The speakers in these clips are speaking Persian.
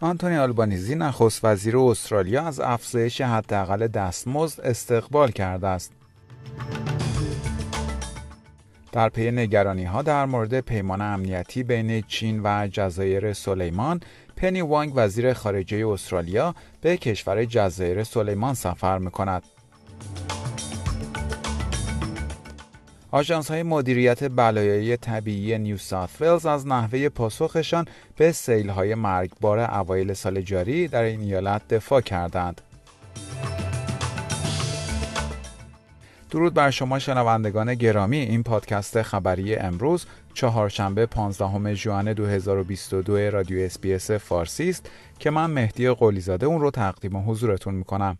آنتونی آلبانیزی نخست وزیر استرالیا از افزایش حداقل دستمزد استقبال کرده است. در پی نگرانی ها در مورد پیمان امنیتی بین چین و جزایر سلیمان، پنی وانگ وزیر خارجه استرالیا به کشور جزایر سلیمان سفر می کند. آژانس های مدیریت بلایای طبیعی نیو ساوت ولز از نحوه پاسخشان به سیل های مرگبار اوایل سال جاری در این ایالت دفاع کردند. درود بر شما شنوندگان گرامی این پادکست خبری امروز چهارشنبه 15 ژوئن 2022 رادیو اس‌بی‌اس فارسی است که من مهدی قلیزاده اون رو تقدیم حضورتون می‌کنم.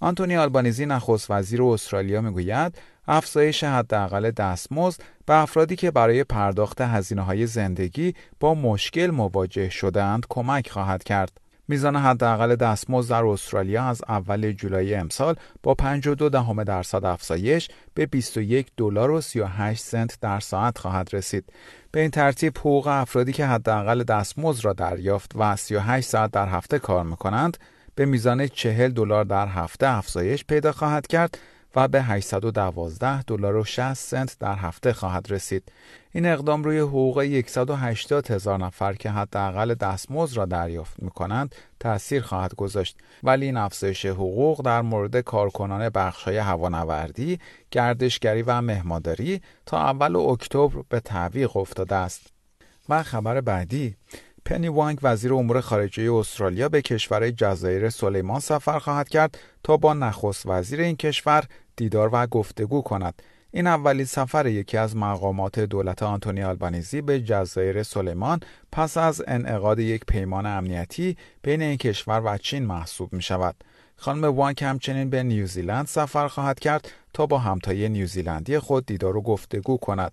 آنتونی آلبانیزی نخست وزیر استرالیا می‌گوید افزایش حداقل دستمزد به افرادی که برای پرداخت هزینه های زندگی با مشکل مواجه شدهاند کمک خواهد کرد. میزان حداقل دستمزد در استرالیا از اول جولای امسال با 52 دهم درصد افزایش به 21 دلار و 38 سنت در ساعت خواهد رسید. به این ترتیب حقوق افرادی که حداقل دستمزد را دریافت و 38 ساعت در هفته کار می‌کنند به میزان 40 دلار در هفته افزایش پیدا خواهد کرد و به 812 دلار و 60 سنت در هفته خواهد رسید. این اقدام روی حقوق 180 هزار نفر که حداقل دستمزد را دریافت می کنند تأثیر خواهد گذاشت ولی این افزایش حقوق در مورد کارکنان بخش‌های هوانوردی، گردشگری و مهمانداری تا اول اکتبر به تعویق افتاده است. و خبر بعدی پنی وانگ وزیر امور خارجه استرالیا به کشور جزایر سلیمان سفر خواهد کرد تا با نخست وزیر این کشور دیدار و گفتگو کند. این اولین سفر یکی از مقامات دولت آنتونی آلبانیزی به جزایر سلیمان پس از انعقاد یک پیمان امنیتی بین این کشور و چین محسوب می شود. خانم وانگ همچنین به نیوزیلند سفر خواهد کرد تا با همتای نیوزیلندی خود دیدار و گفتگو کند.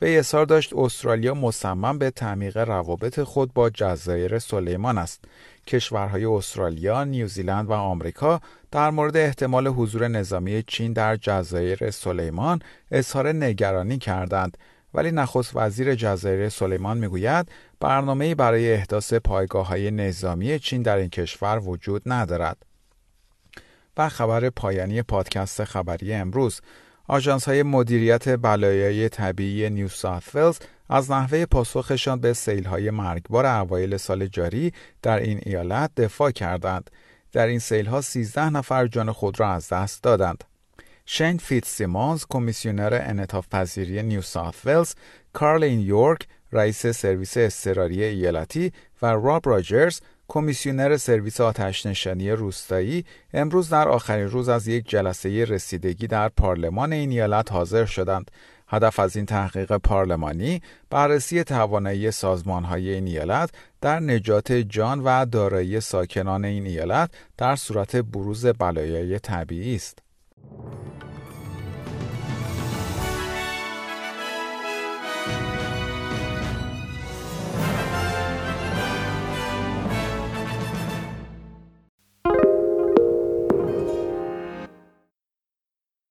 وی اظهار داشت استرالیا مصمم به تعمیق روابط خود با جزایر سلیمان است. کشورهای استرالیا، نیوزیلند و آمریکا در مورد احتمال حضور نظامی چین در جزایر سلیمان اظهار نگرانی کردند ولی نخست وزیر جزایر سلیمان می‌گوید برنامه‌ای برای احداث پایگاه های نظامی چین در این کشور وجود ندارد. و خبر پایانی پادکست خبری امروز آژانس های مدیریت بلایای طبیعی نیو ساوت ولز از نحوه پاسخشان به سیل های مرگبار اوایل سال جاری در این ایالت دفاع کردند. در این سیل ها 13 نفر جان خود را از دست دادند. شین فیتزسیمونز کمیسیونر انعطاف پذیری نیو ساوت ولز، کارلین یورک رئیس سرویس اضطراری ایالتی و راب راجرز کمیسیونر سرویس آتش نشانی روستایی امروز در آخرین روز از یک جلسه رسیدگی در پارلمان این ایالت حاضر شدند. هدف از این تحقیق پارلمانی بررسی توانایی سازمانهای این ایالت در نجات جان و دارایی ساکنان این ایالت در صورت بروز بلایای طبیعی است.